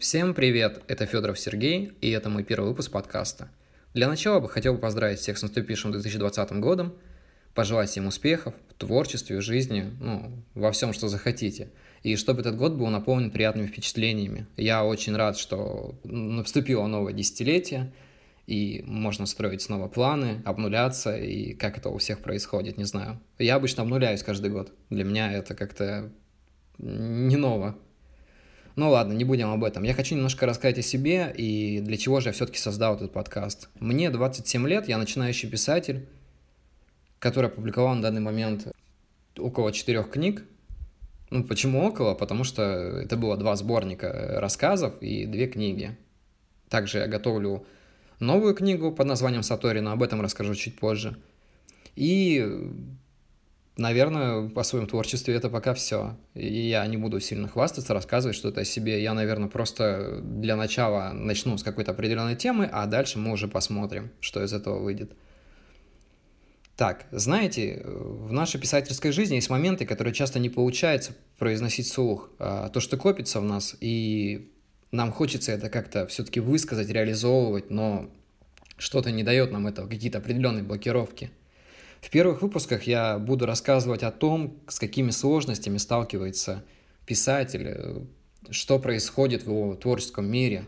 Всем привет, это Федоров Сергей, и это мой первый выпуск подкаста. Для начала бы хотел бы поздравить всех с наступившим 2020 годом, пожелать всем успехов в творчестве, в жизни, ну, во всем, что захотите. И чтобы этот год был наполнен приятными впечатлениями. Я очень рад, что наступило новое десятилетие, и можно строить снова планы, обнуляться, и как это у всех происходит, не знаю. Я обычно обнуляюсь каждый год. Для меня это как-то не ново. Ну ладно, не будем об этом. Я хочу немножко рассказать о себе и для чего же я все-таки создал этот подкаст. Мне 27 лет, я начинающий писатель, который опубликовал на данный момент около четырех книг. Ну, почему около? Потому что это было два сборника рассказов и две книги. Также я готовлю новую книгу под названием «Сатори», но об этом расскажу чуть позже. И наверное, по своему творчестве это пока все. И я не буду сильно хвастаться, рассказывать что-то о себе. Я, наверное, просто для начала начну с какой-то определенной темы, а дальше мы уже посмотрим, что из этого выйдет. Так, знаете, в нашей писательской жизни есть моменты, которые часто не получается произносить вслух. А, то, что копится в нас, и нам хочется это как-то все-таки высказать, реализовывать, но что-то не дает нам этого, какие-то определенные блокировки – в первых выпусках я буду рассказывать о том, с какими сложностями сталкивается писатель, э, что происходит в его творческом мире.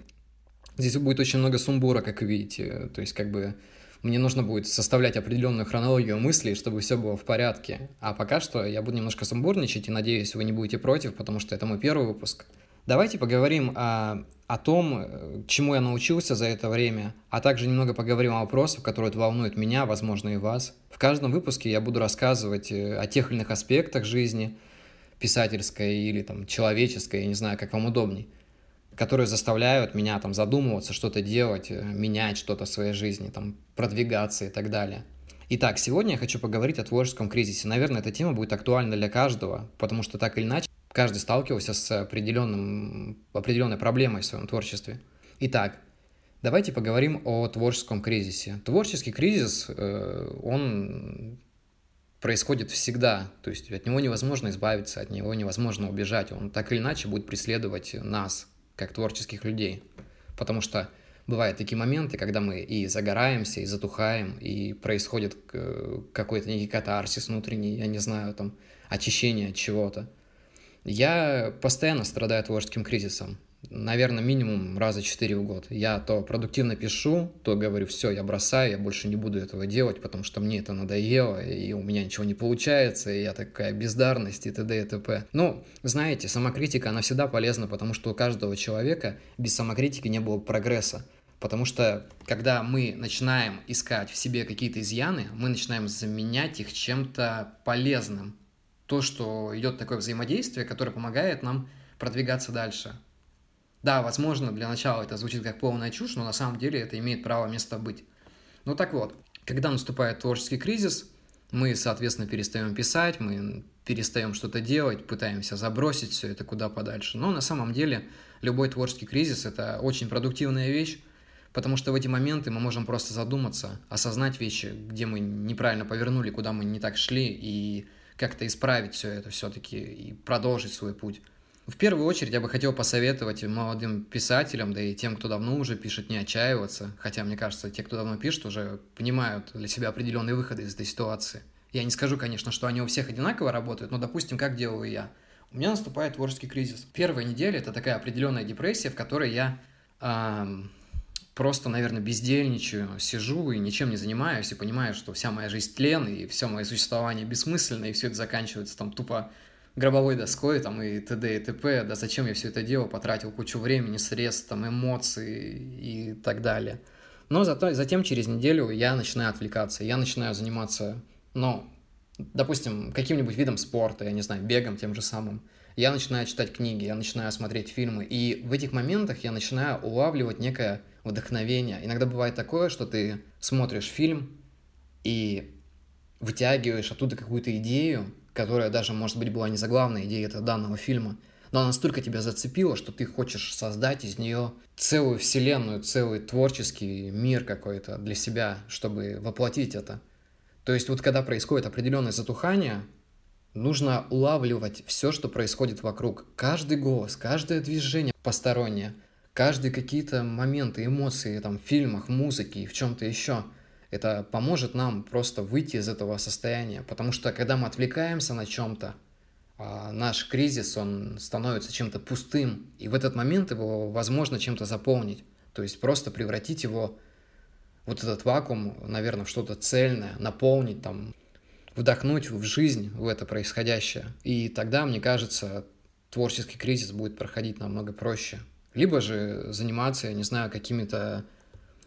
Здесь будет очень много сумбура, как видите. То есть, как бы, мне нужно будет составлять определенную хронологию мыслей, чтобы все было в порядке. А пока что я буду немножко сумбурничать, и надеюсь, вы не будете против, потому что это мой первый выпуск – Давайте поговорим о, о том, чему я научился за это время, а также немного поговорим о вопросах, которые волнуют меня, возможно, и вас. В каждом выпуске я буду рассказывать э, о тех или иных аспектах жизни, писательской или там человеческой, я не знаю, как вам удобней, которые заставляют меня там задумываться, что-то делать, э, менять что-то в своей жизни, там продвигаться и так далее. Итак, сегодня я хочу поговорить о творческом кризисе. Наверное, эта тема будет актуальна для каждого, потому что так или иначе каждый сталкивался с определенным, определенной проблемой в своем творчестве. Итак, давайте поговорим о творческом кризисе. Творческий кризис, э, он происходит всегда, то есть от него невозможно избавиться, от него невозможно убежать, он так или иначе будет преследовать нас, как творческих людей, потому что бывают такие моменты, когда мы и загораемся, и затухаем, и происходит э, какой-то некий катарсис внутренний, я не знаю, там, очищение от чего-то. Я постоянно страдаю творческим кризисом. Наверное, минимум раза четыре в год. Я то продуктивно пишу, то говорю, все, я бросаю, я больше не буду этого делать, потому что мне это надоело, и у меня ничего не получается, и я такая бездарность, и т.д. и т.п. Ну, знаете, самокритика, она всегда полезна, потому что у каждого человека без самокритики не было прогресса. Потому что, когда мы начинаем искать в себе какие-то изъяны, мы начинаем заменять их чем-то полезным то, что идет такое взаимодействие, которое помогает нам продвигаться дальше. Да, возможно, для начала это звучит как полная чушь, но на самом деле это имеет право место быть. Ну так вот, когда наступает творческий кризис, мы, соответственно, перестаем писать, мы перестаем что-то делать, пытаемся забросить все это куда подальше. Но на самом деле любой творческий кризис – это очень продуктивная вещь, потому что в эти моменты мы можем просто задуматься, осознать вещи, где мы неправильно повернули, куда мы не так шли, и как-то исправить все это все-таки и продолжить свой путь. В первую очередь я бы хотел посоветовать молодым писателям, да и тем, кто давно уже пишет, не отчаиваться, хотя, мне кажется, те, кто давно пишет, уже понимают для себя определенные выходы из этой ситуации. Я не скажу, конечно, что они у всех одинаково работают, но, допустим, как делаю я. У меня наступает творческий кризис. Первая неделя – это такая определенная депрессия, в которой я эм, просто, наверное, бездельничаю, сижу и ничем не занимаюсь, и понимаю, что вся моя жизнь тлен, и все мое существование бессмысленно, и все это заканчивается там тупо гробовой доской, там, и т.д. и т.п., да зачем я все это делал, потратил кучу времени, средств, там, эмоций и так далее. Но зато, затем через неделю я начинаю отвлекаться, я начинаю заниматься, ну, допустим, каким-нибудь видом спорта, я не знаю, бегом тем же самым, я начинаю читать книги, я начинаю смотреть фильмы, и в этих моментах я начинаю улавливать некое вдохновение. Иногда бывает такое, что ты смотришь фильм и вытягиваешь оттуда какую-то идею, которая даже, может быть, была не заглавная идея этого данного фильма, но она настолько тебя зацепила, что ты хочешь создать из нее целую вселенную, целый творческий мир какой-то для себя, чтобы воплотить это. То есть вот когда происходит определенное затухание, нужно улавливать все, что происходит вокруг. Каждый голос, каждое движение постороннее – каждые какие-то моменты, эмоции там, в фильмах, музыке и в чем-то еще. Это поможет нам просто выйти из этого состояния. Потому что когда мы отвлекаемся на чем-то, а, наш кризис, он становится чем-то пустым. И в этот момент его возможно чем-то заполнить. То есть просто превратить его, вот этот вакуум, наверное, в что-то цельное, наполнить там, вдохнуть в жизнь, в это происходящее. И тогда, мне кажется, творческий кризис будет проходить намного проще. Либо же заниматься, я не знаю, какими-то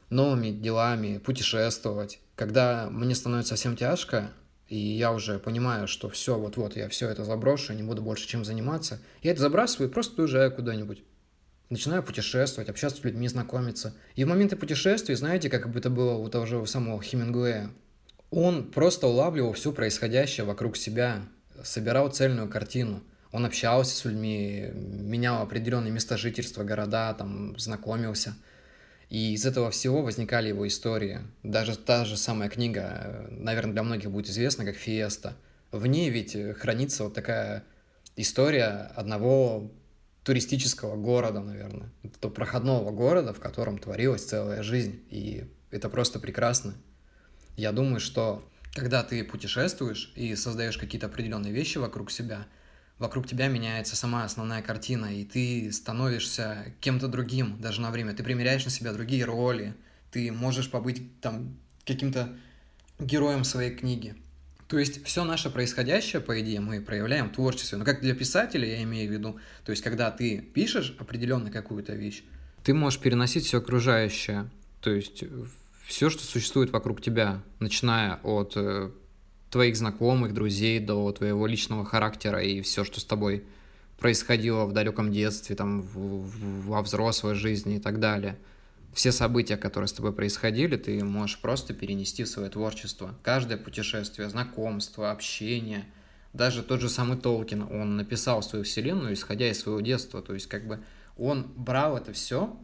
новыми делами, путешествовать. Когда мне становится совсем тяжко, и я уже понимаю, что все, вот-вот, я все это заброшу, не буду больше чем заниматься, я это забрасываю и просто уезжаю куда-нибудь. Начинаю путешествовать, общаться с людьми, знакомиться. И в моменты путешествий, знаете, как бы это было у того же самого Хемингуэя, он просто улавливал все происходящее вокруг себя, собирал цельную картину. Он общался с людьми, менял определенные места жительства, города, там, знакомился. И из этого всего возникали его истории. Даже та же самая книга, наверное, для многих будет известна, как «Фиеста». В ней ведь хранится вот такая история одного туристического города, наверное. Это проходного города, в котором творилась целая жизнь. И это просто прекрасно. Я думаю, что когда ты путешествуешь и создаешь какие-то определенные вещи вокруг себя, вокруг тебя меняется сама основная картина, и ты становишься кем-то другим даже на время. Ты примеряешь на себя другие роли, ты можешь побыть там каким-то героем своей книги. То есть все наше происходящее, по идее, мы проявляем в творчестве. Но как для писателя, я имею в виду, то есть когда ты пишешь определенно какую-то вещь, ты можешь переносить все окружающее. То есть все, что существует вокруг тебя, начиная от э, твоих знакомых, друзей, до твоего личного характера и все, что с тобой происходило в далеком детстве, там, в, в, во взрослой жизни и так далее. Все события, которые с тобой происходили, ты можешь просто перенести в свое творчество. Каждое путешествие, знакомство, общение, даже тот же самый Толкин, он написал свою вселенную, исходя из своего детства. То есть, как бы, он брал это все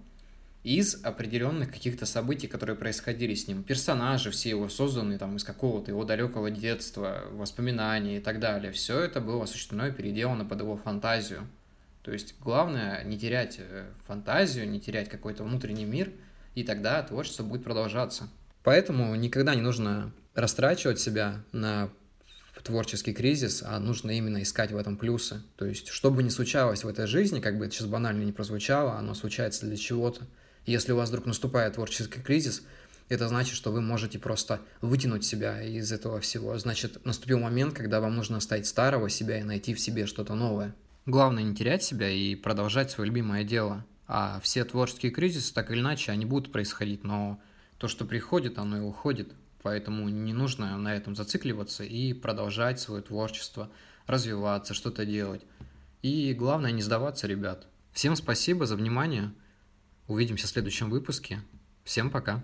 из определенных каких-то событий, которые происходили с ним. Персонажи все его созданные там из какого-то его далекого детства, воспоминаний и так далее. Все это было осуществлено и переделано под его фантазию. То есть главное не терять э, фантазию, не терять какой-то внутренний мир, и тогда творчество будет продолжаться. Поэтому никогда не нужно растрачивать себя на творческий кризис, а нужно именно искать в этом плюсы. То есть, что бы ни случалось в этой жизни, как бы это сейчас банально не прозвучало, оно случается для чего-то. Если у вас вдруг наступает творческий кризис, это значит, что вы можете просто вытянуть себя из этого всего. Значит, наступил момент, когда вам нужно оставить старого себя и найти в себе что-то новое. Главное не терять себя и продолжать свое любимое дело. А все творческие кризисы, так или иначе, они будут происходить, но то, что приходит, оно и уходит. Поэтому не нужно на этом зацикливаться и продолжать свое творчество, развиваться, что-то делать. И главное не сдаваться, ребят. Всем спасибо за внимание. Увидимся в следующем выпуске. Всем пока.